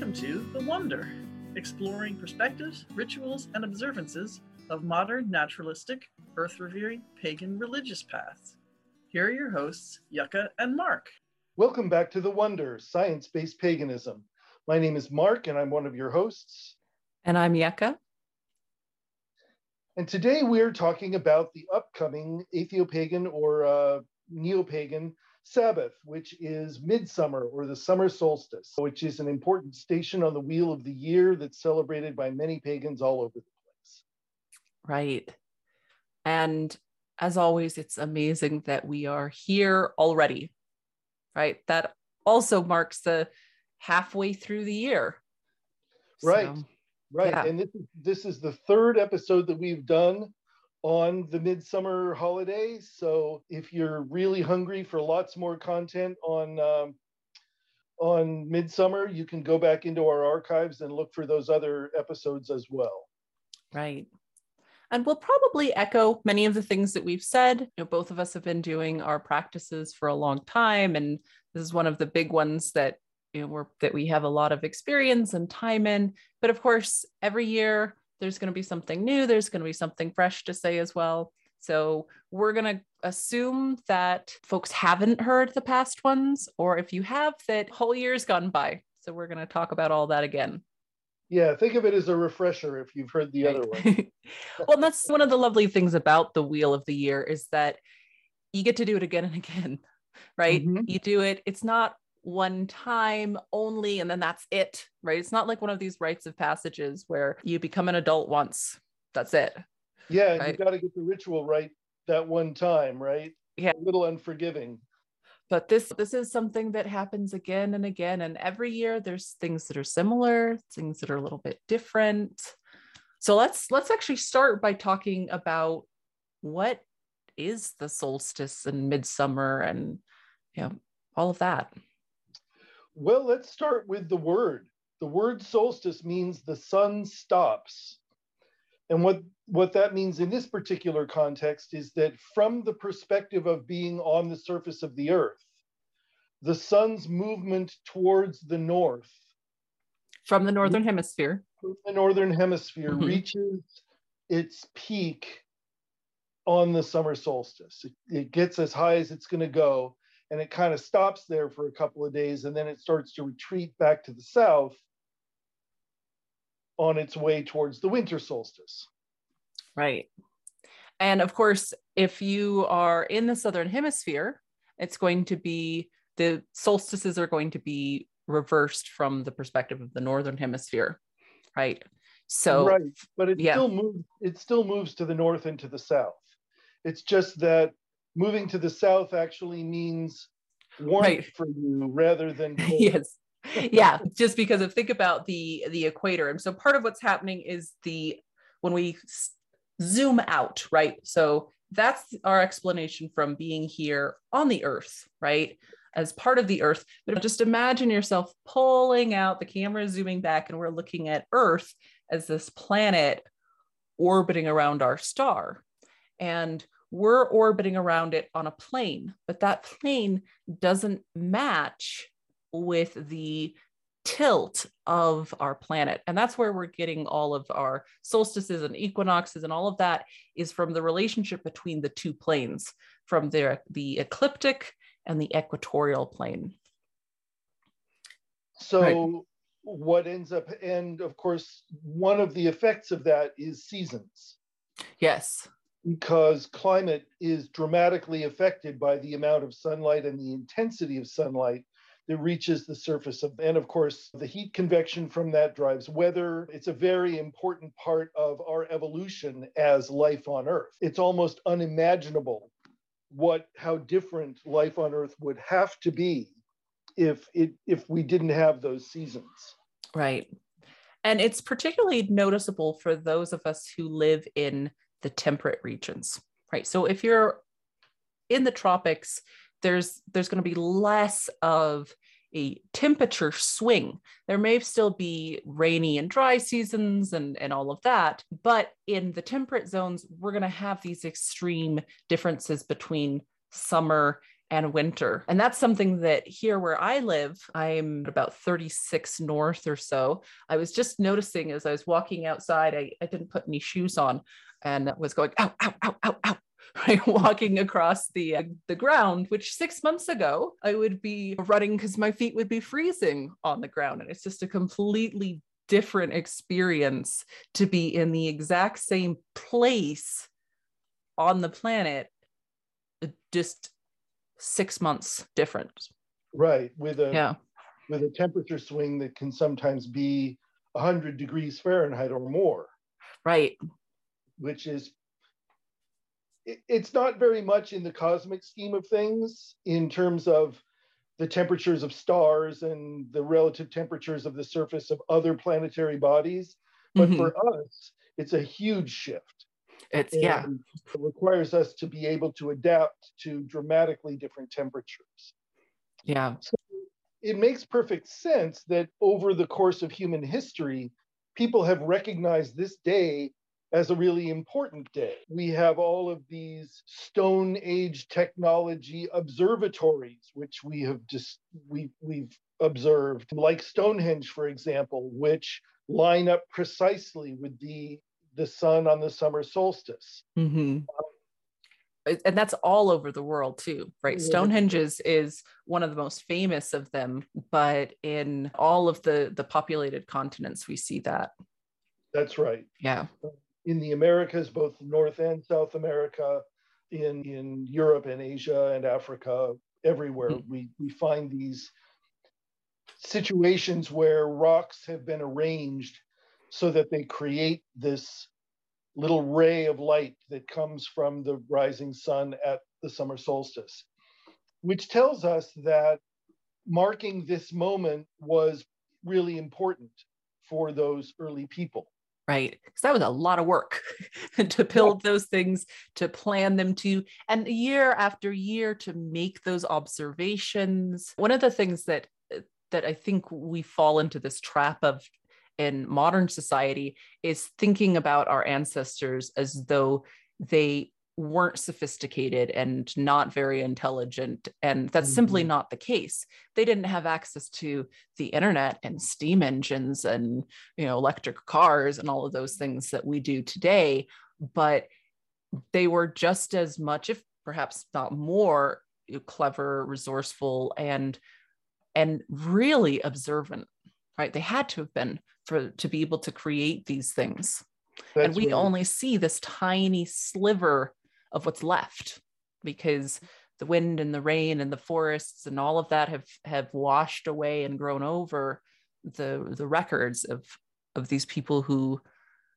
Welcome to The Wonder, exploring perspectives, rituals, and observances of modern naturalistic, earth revering, pagan religious paths. Here are your hosts, Yucca and Mark. Welcome back to The Wonder, science based paganism. My name is Mark, and I'm one of your hosts. And I'm Yucca. And today we're talking about the upcoming Atheopagan or uh, Neo Pagan Sabbath, which is midsummer or the summer solstice, which is an important station on the wheel of the year that's celebrated by many pagans all over the place. Right. And as always, it's amazing that we are here already, right? That also marks the halfway through the year. Right. So, right. Yeah. And this this is the third episode that we've done on the midsummer holidays. So if you're really hungry for lots more content on um, on midsummer, you can go back into our archives and look for those other episodes as well. Right. And we'll probably echo many of the things that we've said. You know, both of us have been doing our practices for a long time, and this is one of the big ones that you know we're, that we have a lot of experience and time in. But of course, every year there's going to be something new, there's going to be something fresh to say as well. So we're going to assume that folks haven't heard the past ones, or if you have, that whole year's gone by. So we're going to talk about all that again. Yeah, think of it as a refresher if you've heard the right. other one. well, that's one of the lovely things about the Wheel of the Year is that you get to do it again and again, right? Mm-hmm. You do it, it's not one time only and then that's it right? It's not like one of these rites of passages where you become an adult once that's it yeah right? you got to get the ritual right that one time right? Yeah. A little unforgiving. But this this is something that happens again and again and every year there's things that are similar things that are a little bit different. So let's let's actually start by talking about what is the solstice and midsummer and you know all of that well, let's start with the word. The word solstice means the sun stops. And what, what that means in this particular context is that from the perspective of being on the surface of the earth, the sun's movement towards the north. From the northern hemisphere. From the northern hemisphere mm-hmm. reaches its peak on the summer solstice. It, it gets as high as it's going to go and it kind of stops there for a couple of days and then it starts to retreat back to the south on its way towards the winter solstice. Right. And of course, if you are in the southern hemisphere, it's going to be the solstices are going to be reversed from the perspective of the northern hemisphere, right? So right, but it yeah. still moves. It still moves to the north and to the south. It's just that moving to the south actually means warmth right. for you rather than yes. Yeah just because of think about the the equator. And so part of what's happening is the when we zoom out right? So that's our explanation from being here on the earth right? As part of the earth. But just imagine yourself pulling out the camera zooming back and we're looking at earth as this planet orbiting around our star. And we're orbiting around it on a plane, but that plane doesn't match with the tilt of our planet. And that's where we're getting all of our solstices and equinoxes and all of that is from the relationship between the two planes, from the, the ecliptic and the equatorial plane. So right. what ends up, and of course, one of the effects of that is seasons. Yes because climate is dramatically affected by the amount of sunlight and the intensity of sunlight that reaches the surface of and of course the heat convection from that drives weather. It's a very important part of our evolution as life on earth. It's almost unimaginable what how different life on earth would have to be if it if we didn't have those seasons. Right. And it's particularly noticeable for those of us who live in the temperate regions, right? So if you're in the tropics, there's there's going to be less of a temperature swing. There may still be rainy and dry seasons and, and all of that, but in the temperate zones, we're going to have these extreme differences between summer and winter. And that's something that here where I live, I'm about 36 north or so. I was just noticing as I was walking outside, I, I didn't put any shoes on and was going, ow, ow, ow, ow, ow. Right, walking across the uh, the ground, which six months ago I would be running because my feet would be freezing on the ground, and it's just a completely different experience to be in the exact same place on the planet, uh, just six months different Right, with a yeah. with a temperature swing that can sometimes be 100 degrees Fahrenheit or more. Right. Which is it's not very much in the cosmic scheme of things in terms of the temperatures of stars and the relative temperatures of the surface of other planetary bodies. But mm-hmm. for us, it's a huge shift. It's and yeah. It requires us to be able to adapt to dramatically different temperatures. Yeah. So it makes perfect sense that over the course of human history, people have recognized this day as a really important day. We have all of these Stone Age technology observatories, which we have just we we've observed, like Stonehenge, for example, which line up precisely with the the sun on the summer solstice. Mm-hmm. Um, and that's all over the world too, right? Stonehenge is, is one of the most famous of them, but in all of the the populated continents, we see that. That's right. Yeah. In the Americas, both North and South America, in in Europe and Asia and Africa, everywhere mm-hmm. we we find these situations where rocks have been arranged so that they create this little ray of light that comes from the rising sun at the summer solstice, which tells us that marking this moment was really important for those early people. Right. Because that was a lot of work to build those things, to plan them to, and year after year to make those observations. One of the things that that I think we fall into this trap of in modern society is thinking about our ancestors as though they weren't sophisticated and not very intelligent and that's mm-hmm. simply not the case they didn't have access to the internet and steam engines and you know electric cars and all of those things that we do today but they were just as much if perhaps not more clever resourceful and and really observant right they had to have been for to be able to create these things That's and we right. only see this tiny sliver of what's left because the wind and the rain and the forests and all of that have have washed away and grown over the the records of of these people who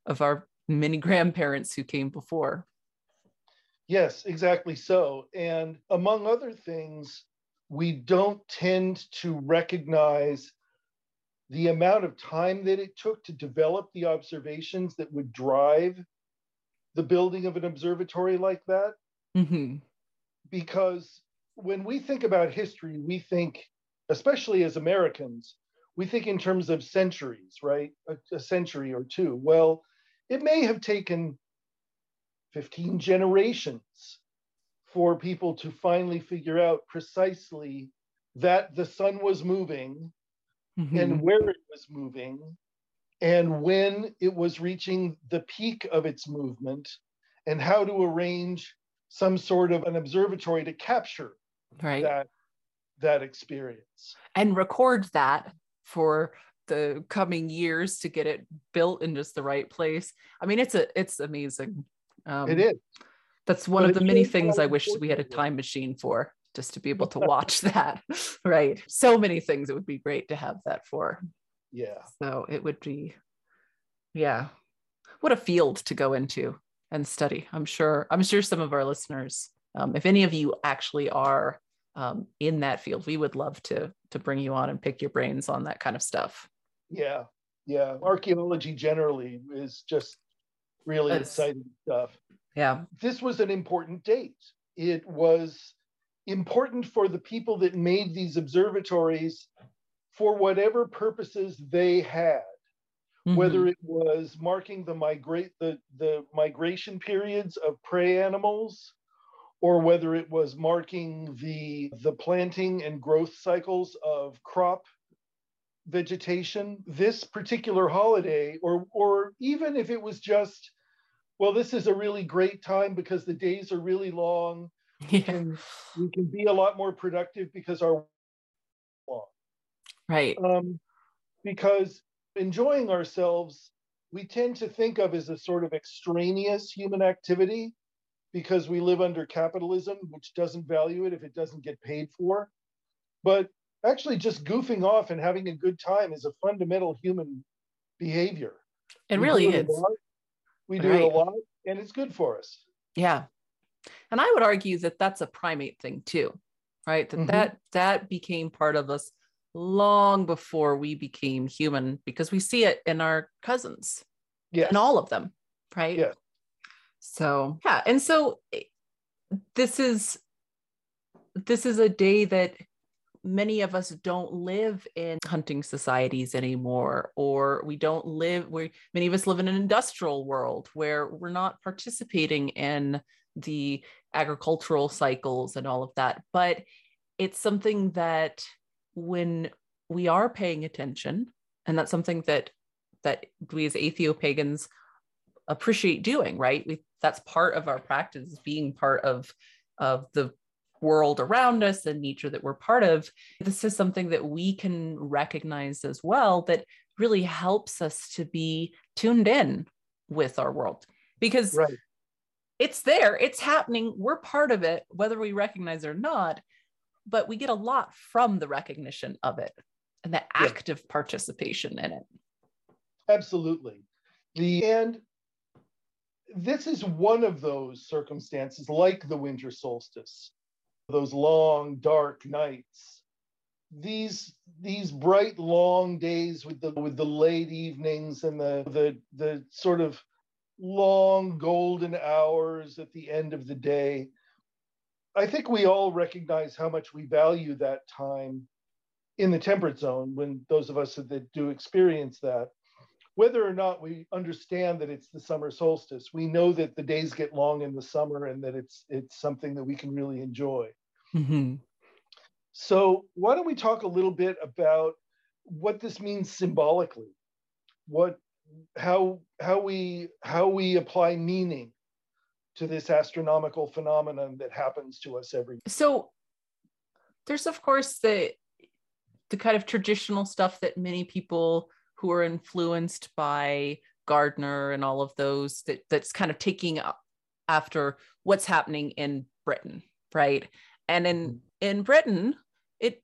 of our many grandparents who came before. Yes exactly so. And among other things we don't tend to recognize the amount of time that it took to develop the observations that would drive the building of an observatory like that. Mm-hmm. Because when we think about history, we think, especially as Americans, we think in terms of centuries, right? A, a century or two. Well, it may have taken 15 generations for people to finally figure out precisely that the sun was moving mm-hmm. and where it was moving and when it was reaching the peak of its movement and how to arrange some sort of an observatory to capture right. that that experience and record that for the coming years to get it built in just the right place i mean it's a it's amazing um, it is that's one but of the many things i wish we had a time machine for just to be able to watch that. right. So many things it would be great to have that for. Yeah. So it would be, yeah. What a field to go into and study. I'm sure, I'm sure some of our listeners, um, if any of you actually are um, in that field, we would love to to bring you on and pick your brains on that kind of stuff. Yeah. Yeah. Archaeology generally is just really it's, exciting stuff. Yeah. This was an important date. It was important for the people that made these observatories for whatever purposes they had mm-hmm. whether it was marking the migrate the, the migration periods of prey animals or whether it was marking the the planting and growth cycles of crop vegetation this particular holiday or or even if it was just well this is a really great time because the days are really long Yeah. and we can be a lot more productive because our Right. um, because enjoying ourselves we tend to think of as a sort of extraneous human activity because we live under capitalism which doesn't value it if it doesn't get paid for but actually just goofing off and having a good time is a fundamental human behavior It We really is. it we do it a lot and it's good for us Yeah. And I would argue that that's a primate thing too, right? That Mhm. that that became part of us long before we became human because we see it in our cousins yes and all of them, right? Yes. So, yeah, and so eh, this is this is a day that many of us don't live in hunting societies anymore or we don't live where many of us live in an industrial world where we're not participating in the agricultural cycles and all of that but it's something that when we are paying attention and that's something that that we as atheopagans appreciate doing right? We that's part of our practice being part of of the world around us and nature that we're part of. This is something that we can recognize as well that really helps us to be tuned in with our world. Because right. it's there it's happening we're part of it whether we recognize it or not but we get a lot from the recognition of it and the Yeah. active participation in it Absolutely. The and this is one of those circumstances like the winter solstice, those long dark nights. These these bright long days with the with the late evenings and the the the sort of long golden hours at the end of the day. I think we all recognize how much we value that time in the temperate zone when those of us that do experience that whether or not we understand that it's the summer solstice, we know that the days get long in the summer and that it's it's something that we can really enjoy. Mm-hmm. So why don't we talk a little bit about what this means symbolically? What how how we how we apply meaning to this astronomical phenomenon that happens to us every so there's of course the the kind of traditional stuff that many people who are influenced by Gardner and all of those that that's kind of taking up after what's happening in Britain, right? And in mm-hmm. in Britain, it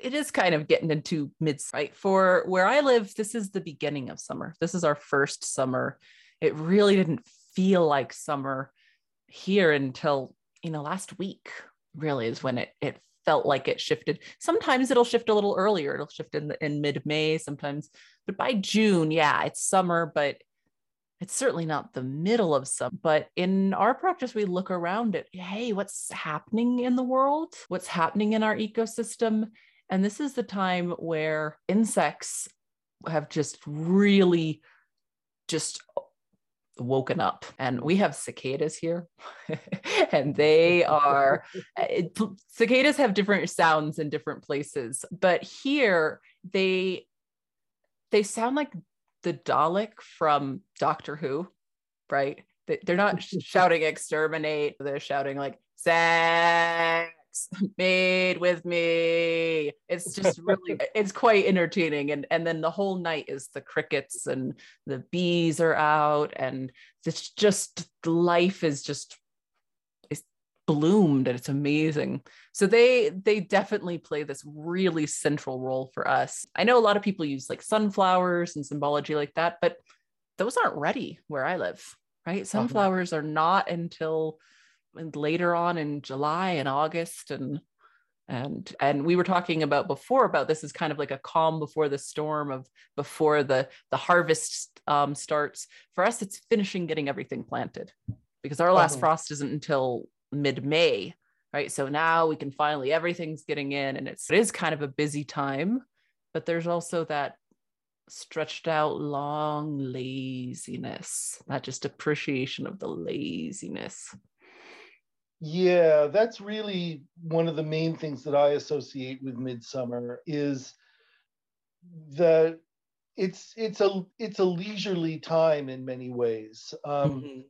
it is kind of getting into mid right for where I live. This is the beginning of summer. This is our first summer. It really didn't feel like summer here until you know last week. Really is when it it felt like it shifted. Sometimes it'll shift a little earlier. It'll shift in in mid May sometimes, but by June, yeah, it's summer, but it's certainly not the middle of summer. But in our practice, we look around it. Hey, what's happening in the world? What's happening in our ecosystem? And this is the time where insects have just really just woken up and we have cicadas here and they are uh, it, cicadas have different sounds in different places but here they they sound like the dalek from doctor who right? They- they're not shouting exterminate they're shouting like sex made with me. It's just really it's quite entertaining. And and then the whole night is the crickets and the bees are out and it's just life is just it's bloomed and it's amazing. So they they definitely play this really central role for us. I know a lot of people use like sunflowers and symbology like that but those aren't ready where i live right? Uh-huh. Sunflowers are not until later on in july and august and and and we were talking about before about this is kind of like a calm before the storm of before the the harvest um, starts. For us it's finishing getting everything planted because our last Uh-huh. frost isn't until mid-may right? So now we can finally everything's getting in and it's it is kind of a busy time but there's also that stretched out long laziness not just appreciation of the laziness Yeah, that's really one of the main things that I associate with midsummer is that it's it's a it's a leisurely time in many ways. Um, mm-hmm.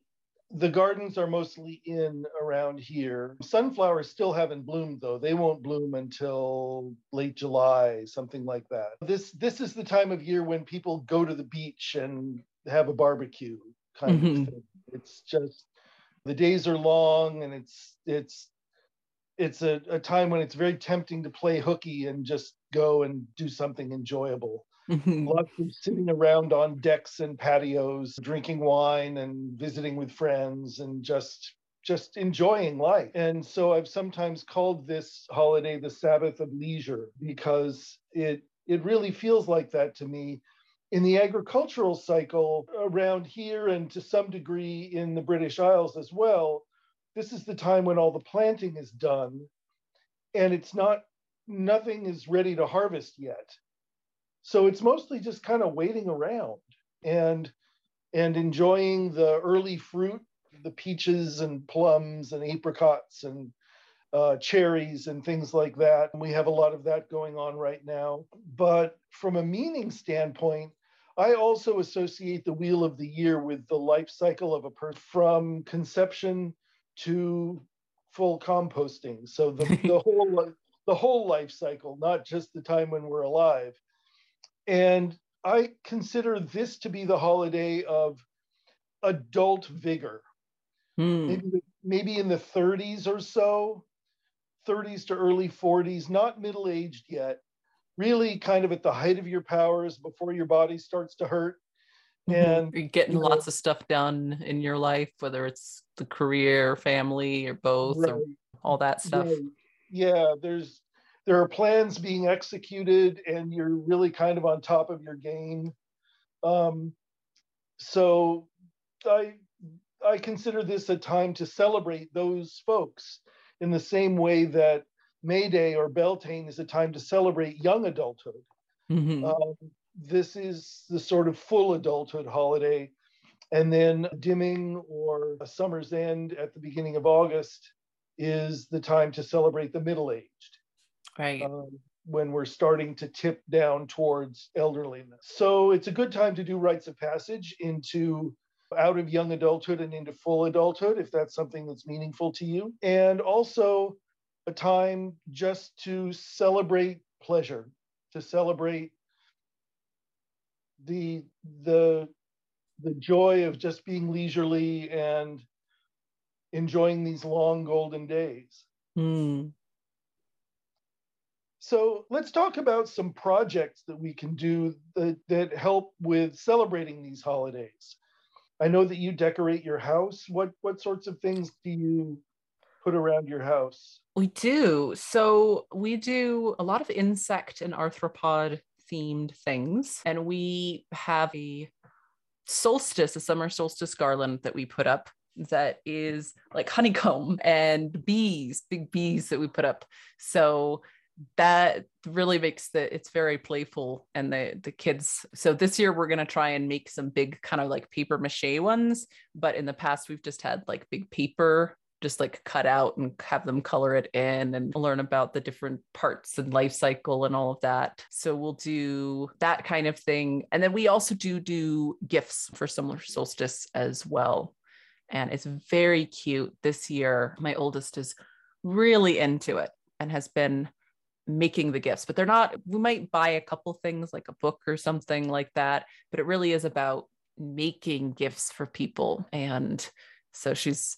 The gardens are mostly in around here. Sunflowers still haven't bloomed though. They won't bloom until late July, something like that. This this is the time of year when people go to the beach and have a barbecue kind mm-hmm. of thing. It's just the days are long and it's it's it's a, a time when it's very tempting to play hooky and just go and do something enjoyable. Mm-hmm. Lots of sitting around on decks and patios, drinking wine and visiting with friends and just just enjoying life. And so I've sometimes called this holiday the Sabbath of leisure because it it really feels like that to me in the agricultural cycle around here and to some degree in the British Isles as well, this is the time when all the planting is done and it's not, nothing is ready to harvest yet. So it's mostly just kind of waiting around and and enjoying the early fruit, the peaches and plums and apricots and uh, cherries and things like that. We have a lot of that going on right now. But from a meaning standpoint, I also associate the wheel of the year with the life cycle of a person from conception to full composting. So the, the whole the whole life cycle, not just the time when we're alive. And I consider this to be the holiday of adult vigor. Hmm. Maybe, maybe in the 30s or so, 30s to early 40s, not middle aged yet, really kind of at the height of your powers before your body starts to hurt mm-hmm. and you're getting you know, lots of stuff done in your life whether it's the career family or both right. or all that stuff right. yeah there's there are plans being executed and you're really kind of on top of your game um, so i i consider this a time to celebrate those folks in the same way that May Day or Beltane is a time to celebrate young adulthood. Mm-hmm. Um, this is the sort of full adulthood holiday. And then dimming or a summer's end at the beginning of August is the time to celebrate the middle aged. Right. Um, when we're starting to tip down towards elderliness. So it's a good time to do rites of passage into out of young adulthood and into full adulthood if that's something that's meaningful to you. And also a time just to celebrate pleasure, to celebrate the the the joy of just being leisurely and enjoying these long golden days. Mm. So let's talk about some projects that we can do that, that help with celebrating these holidays. I know that you decorate your house. What what sorts of things do you put around your house? We do. So we do a lot of insect and arthropod themed things. And we have a solstice, a summer solstice garland that we put up that is like honeycomb and bees, big bees that we put up. So that really makes the it's very playful and the the kids so this year we're going to try and make some big kind of like paper mache ones but in the past we've just had like big paper just like cut out and have them color it in and learn about the different parts and life cycle and all of that. So we'll do that kind of thing. And then we also do do gifts for summer solstice as well. And it's very cute this year. My oldest is really into it and has been making the gifts, but they're not, we might buy a couple things like a book or something like that, but it really is about making gifts for people. And so she's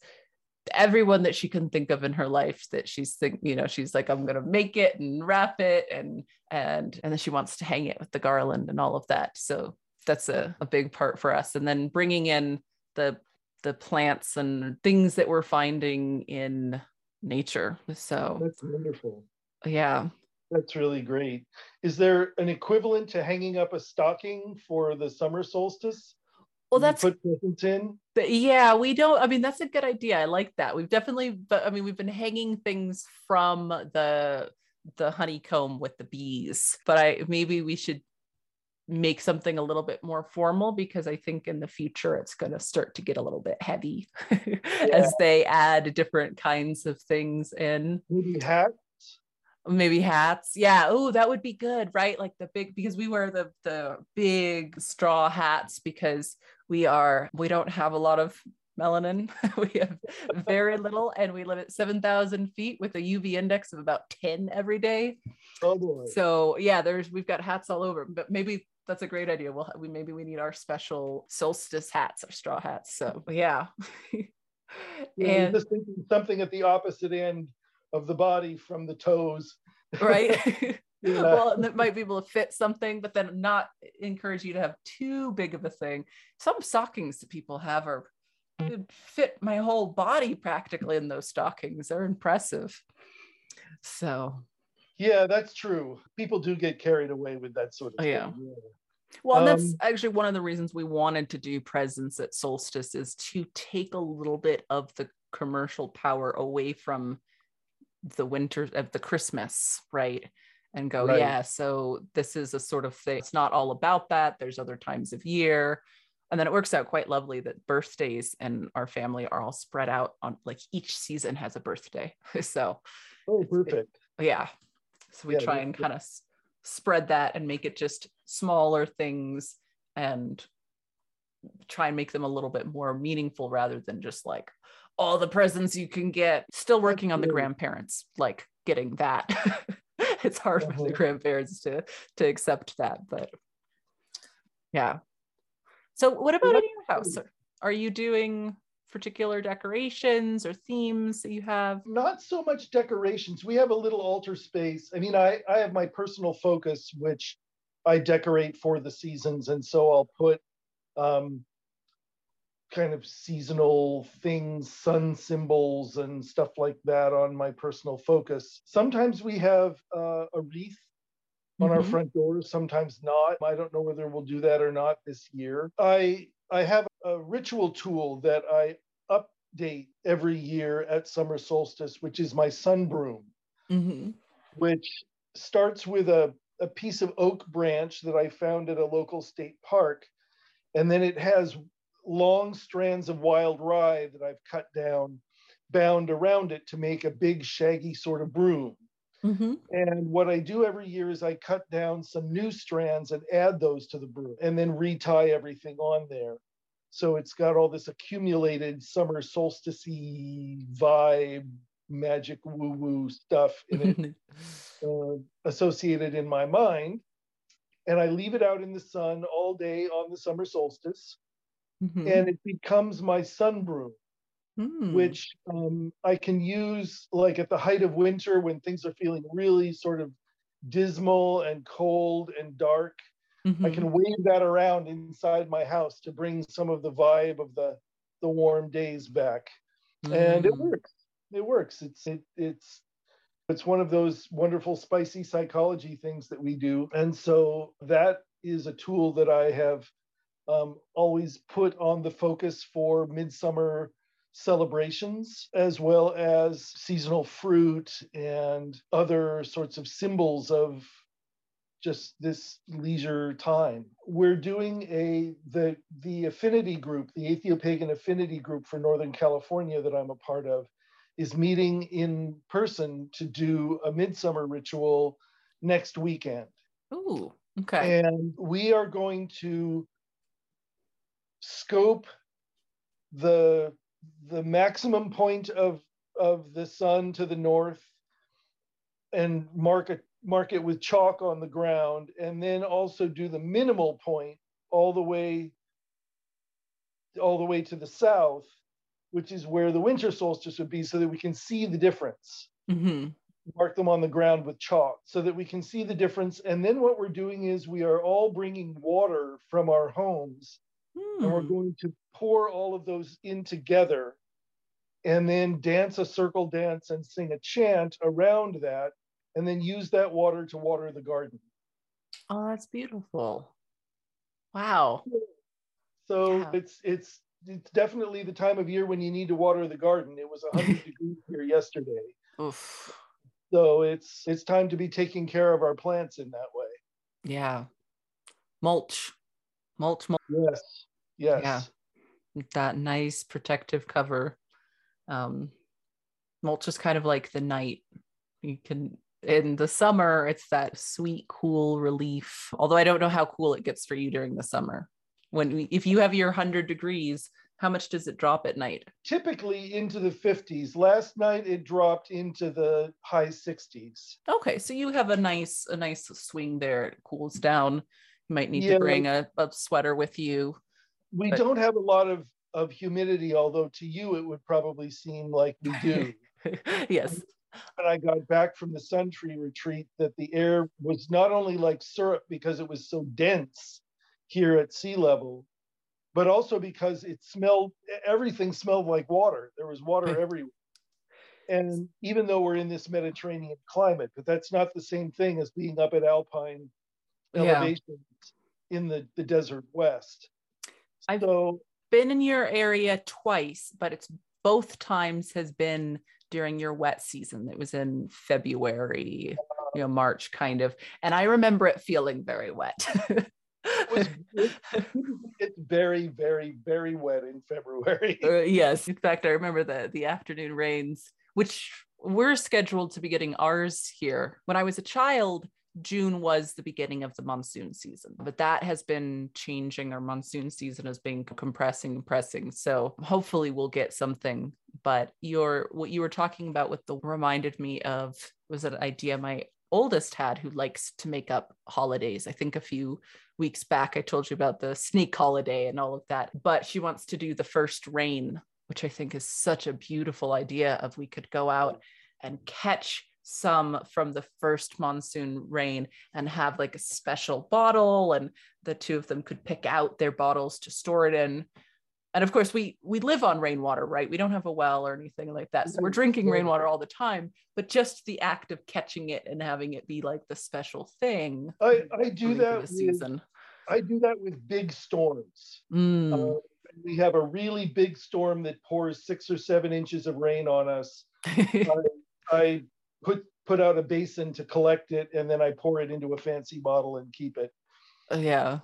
everyone that she can think of in her life that she's think you know she's like i'm going to make it and wrap it and and and then she wants to hang it with the garland and all of that. So that's a, a big part for us. And then bringing in the the plants and things that we're finding in nature. So that's wonderful. Yeah. That's really great. Is there an equivalent to hanging up a stocking for the summer solstice well, that's put presents in. Yeah, we don't. I mean, that's a good idea. I like that. We've definitely, but I mean, we've been hanging things from the the honeycomb with the bees. But I maybe we should make something a little bit more formal because I think in the future it's going to start to get a little bit heavy yeah. as they add different kinds of things in. Maybe hats. Maybe hats. Yeah. Oh, that would be good, right? Like the big because we wear the the big straw hats because we are we don't have a lot of melanin. we have very little, and we live at 7,000 feet with a UV index of about 10 every day. Oh boy. So yeah, there's we've got hats all over, but maybe that's a great idea. We'll we maybe we need our special solstice hats, our straw hats. So yeah. yeah and just thinking something at the opposite end of the body from the toes. right. yeah. well, it might be able to fit something, but then not encourage you to have too big of a thing. Some stockings that people have are fit my whole body practically in those stockings. They're impressive. So yeah, that's true. People do get carried away with that sort of oh, thing. Yeah. yeah. Well, that's um, actually one of the reasons we wanted to do presents at solstice is to take a little bit of the commercial power away from the winter of the Christmas, right? And go, right. yeah, so this is a sort of thing. It's not all about that. There's other times of year. And then it works out quite lovely that birthdays and our family are all spread out on like each season has a birthday. so, oh, perfect. It, yeah. So we yeah, try and kind of spread that and make it just smaller things and try and make them a little bit more meaningful rather than just like all the presents you can get. Still working on the grandparents, like getting that. it's hard uh-huh. for the uh-huh. grandparents to to accept that, but yeah. So what about in your house? Are you doing particular decorations or themes that you have? Not so much decorations. We have a little altar space. I mean, I, I have my personal focus, which I decorate for the seasons. And so I'll put um, kind of seasonal things, sun symbols, and stuff like that on my personal focus. Sometimes we have uh, a wreath on mm-hmm. our front doors, sometimes not. I don't know whether we'll do that or not this year. I I have a ritual tool that I update every year at summer solstice, which is my sun broom, mm-hmm. which starts with a, a piece of oak branch that I found at a local state park. And then it has long strands of wild rye that I've cut down, bound around it to make a big, shaggy sort of broom. Mm-hmm. And what I do every year is I cut down some new strands and add those to the broom and then retie everything on there. So it's got all this accumulated summer solstice vibe, magic woo woo stuff in it uh, associated in my mind. And I leave it out in the sun all day on the summer solstice. Mm-hmm. And it becomes my sun broom. Mm. which um, I can use like at the height of winter when things are feeling really sort of dismal and cold and dark. Mm-hmm. I can wave that around inside my house to bring some of the vibe of the the warm days back, mm. and it mm. works. It works. It's it, it's it's one of those wonderful spicy psychology things that we do, and so that is a tool that I have um, always put on the focus for midsummer celebrations, as well as seasonal fruit and other sorts of symbols of just this leisure time. We're doing a the the affinity group, the Atheopagan affinity group for Northern California that I'm a part of, is meeting in person to do a midsummer ritual next weekend. Ooh, okay. And we are going to scope the the maximum point of of the sun to the north and mark it mark it with chalk on the ground and then also do the minimal point all the way all the way to the south which is where the winter solstice would be so that we can see the difference mm-hmm. mark them on the ground with chalk so that we can see the difference and then what we're doing is we are all bringing water from our homes Hmm. And we're hmm. going to pour all of those in together and then dance a circle dance and sing a chant around that and then use that water to water the garden. Oh, that's beautiful. Wow. So yeah. it's it's it's definitely the time of year when you need to water the garden. It was 100 degrees here yesterday. Oof. So it's it's time to be taking care of our plants in that way. Yeah. mulch, mulch, mulch. Yes. Yes. Yeah. That nice protective cover. Um, mulch is kind of like the night. You can in the summer, it's that sweet, cool relief. Although I don't know how cool it gets for you during the summer. When we, if you have your hundred degrees, how much does it drop at night? Typically into the 50s. Last night it dropped into the high 60s. Okay, so you have a nice a nice swing there. It cools down. You might need yeah. to bring a, a sweater with you. We but... don't have a lot of of humidity, although to you it would probably seem like we do. yes. When I got back from the sun tree retreat, that the air was not only like syrup because it was so dense here at sea level, but also because it smelled everything smelled like water there was water everywhere and even though we're in this mediterranean climate but that's not the same thing as being up at alpine elevation. In the, the desert west i've so, been in your area twice but it's both times has been during your wet season it was in february you know march kind of and i remember it feeling very wet was, it's very, very, very wet in February. Uh, yes. In fact, I remember the the afternoon rains, which we're scheduled to be getting ours here. When I was a child, June was the beginning of the monsoon season, but that has been changing. Our monsoon season has been compressing, compressing. So hopefully we'll get something. But your what you were talking about with the reminded me of was an idea my oldest had who likes to make up holidays. I think a few weeks back I told you about the snake holiday and all of that, but she wants to do the first rain, which I think is such a beautiful idea of we could go out and catch some from the first monsoon rain and have like a special bottle and the two of them could pick out their bottles to store it in. And of course we we live on rainwater right? We don't have a well or anything like that. So we're drinking rainwater all the time but just the act of catching it and having it be like the special thing i i do that with, season. I do that with big storms. Mm. uh, we have a really big storm that pours six or seven inches of rain on us. I, I put put out a basin to collect it and then i pour it into a fancy bottle and keep it yeah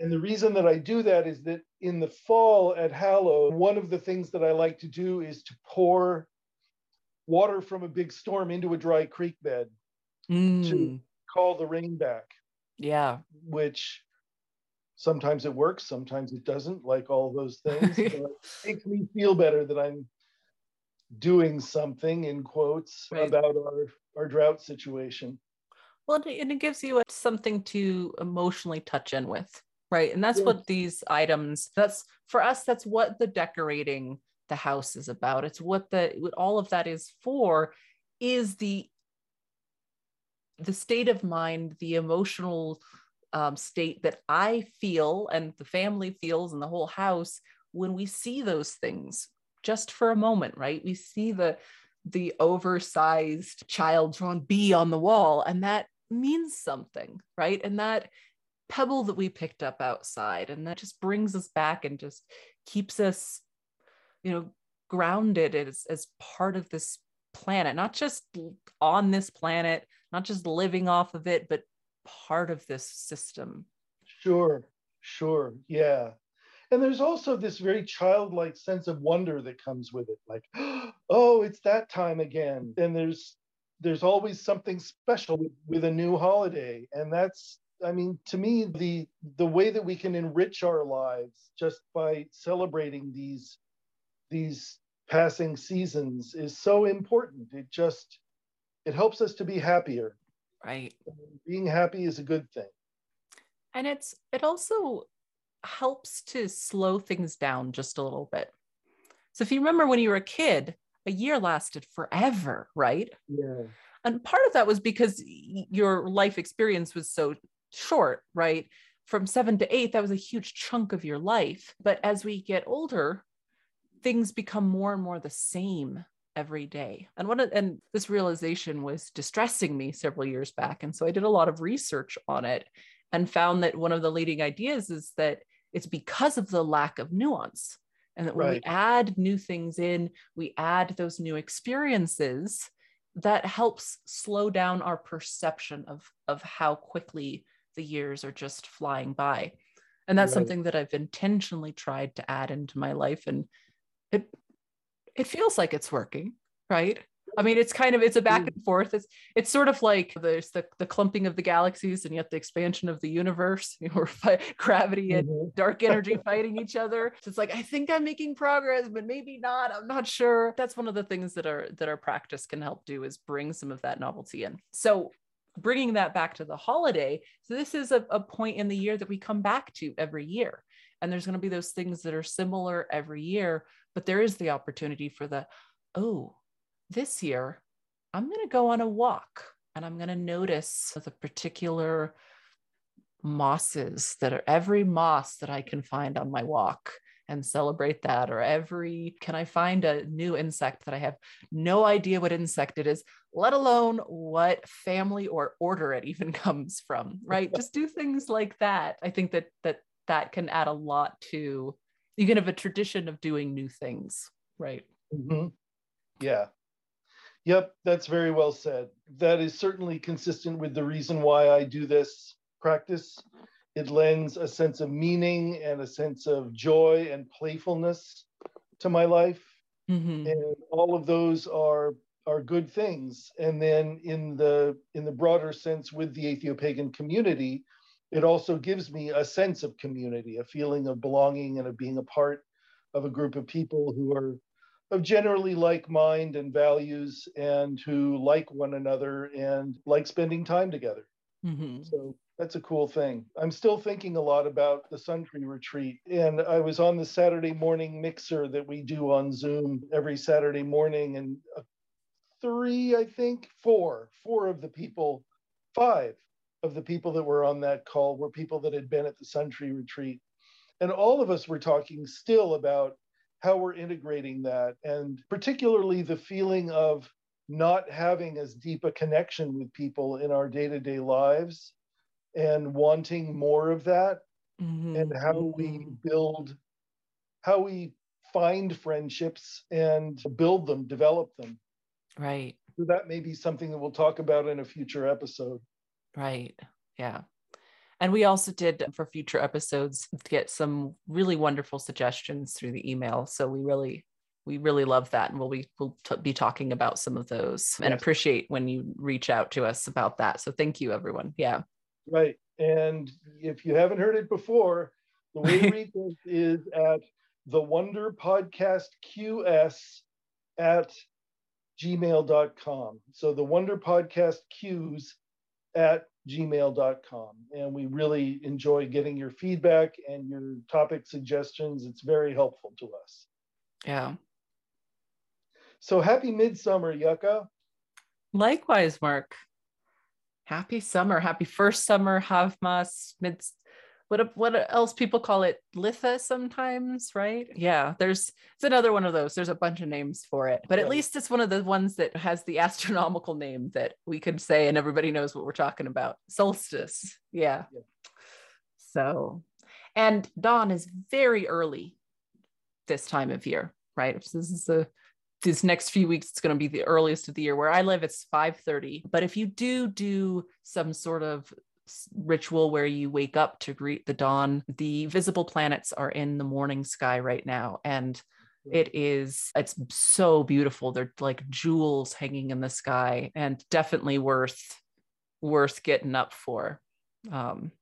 and the reason that I do that is that in the fall at Hallow, one of the things that I like to do is to pour water from a big storm into a dry creek bed mm. to call the rain back. Yeah. Which sometimes it works, sometimes it doesn't, like all those things. it makes me feel better that I'm doing something in quotes right. about our, our drought situation. Well, and it gives you something to emotionally touch in with right and that's yes. what these items that's for us that's what the decorating the house is about it's what the what all of that is for is the the state of mind the emotional um, state that i feel and the family feels and the whole house when we see those things just for a moment right? We see the the oversized child drawn bee on the wall and that means something right? And that pebble that we picked up outside and that just brings us back and just keeps us you know grounded as, as part of this planet not just on this planet not just living off of it but part of this system. Sure sure yeah and there's also this very childlike sense of wonder that comes with it like oh it's that time again and there's there's always something special with, with a new holiday and that's I mean, to me, the the way that we can enrich our lives just by celebrating these these passing seasons is so important. It just it helps us to be happier. Right. Being happy is a good thing. And it's it also helps to slow things down just a little bit. So if you remember when you were a kid, a year lasted forever, right? Yeah. And part of that was because your life experience was so short, right? From seven to eight, that was a huge chunk of your life. But as we get older, things become more and more the same every day. And one of, and this realization was distressing me several years back. And so I did a lot of research on it and found that one of the leading ideas is that it's because of the lack of nuance. And that when right. we add new things in, we add those new experiences that helps slow down our perception of, of how quickly the years are just flying by. And that's Right. something that I've intentionally tried to add into my life. And it it feels like it's working, right? I mean, it's kind of it's a back and forth. It's it's sort of like there's the the clumping of the galaxies and yet the expansion of the universe. You know, we're fi- gravity and Mhm. dark energy fighting each other. So it's like I think I'm making progress, but maybe not. I'm not sure. That's one of the things that our that our practice can help do is bring some of that novelty in. So bringing that back to the holiday. So this is a, a point in the year that we come back to every year. And there's going to be those things that are similar every year, but there is the opportunity for the, oh, this year I'm going to go on a walk and I'm going to notice the particular mosses that are every moss that I can find on my walk and celebrate that or every can I find a new insect that I have no idea what insect it is let alone what family or order it even comes from right just do things like that I think that that that can add a lot to you can have a tradition of doing new things right Mhm. Yeah. Yep, that's very well said. That is certainly consistent with the reason why I do this practice. It lends a sense of meaning and a sense of joy and playfulness to my life. Mhm. And all of those are are good things. And then in the in the broader sense with the Atheopagan community, it also gives me a sense of community, a feeling of belonging and of being a part of a group of people who are of generally like mind and values and who like one another and like spending time together. Mhm. So that's a cool thing. I'm still thinking a lot about the Sun Tree Retreat. And I was on the Saturday morning mixer that we do on Zoom every Saturday morning. And uh, three, I think, four, four of the people, five of the people that were on that call were people that had been at the Sun Tree Retreat. And all of us were talking still about how we're integrating that, and particularly the feeling of not having as deep a connection with people in our day to day lives and wanting more of that, and Mhm. how we Mhm. build, how we find friendships and build them, develop them. right So that may be something that we'll talk about in a future episode. Right. Yeah. And we also did uh, for future episodes get some really wonderful suggestions through the email. So we really, we really love that. And we'll be, we'll t- be talking about some of those and appreciate when you reach out to us about that. So thank you, everyone. Yeah. Right. And if you haven't heard it before, the way to reach this is at the Wonder Podcast QS at gmail.com. So the Wonder Podcast Qs at gmail.com. And we really enjoy getting your feedback and your topic suggestions. It's very helpful to us. Yeah. So happy midsummer, Yucca. Likewise, Mark. Happy summer. Happy first summer. Havmas. Mid. What what else people call it? Litha sometimes, right? Yeah. There's it's another one of those. There's a bunch of names for it, but at Right. least it's one of the ones that has the astronomical name that we could say and everybody knows what we're talking about. Solstice. Yeah. Yeah. So, and dawn is very early this time of year, right? This is the these next few weeks it's going to be the earliest of the year where i live it's 5.30 but if you do do some sort of ritual where you wake up to greet the dawn. The visible planets are in the morning sky right now and it is it's so beautiful. They're like jewels hanging in the sky and definitely worth worth getting up for um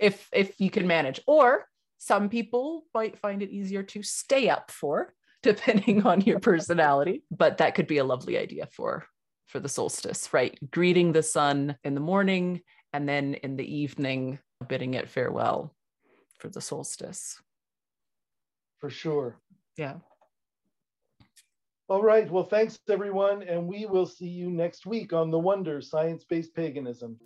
if if you can manage. Or some people might find it easier to stay up for depending on your personality but that could be a lovely idea for for the solstice right? Greeting the sun in the morning and then in the evening bidding it farewell for the solstice For sure. yeah All right. Well, thanks everyone. And we will see you next week on The Wonder Science Based Paganism.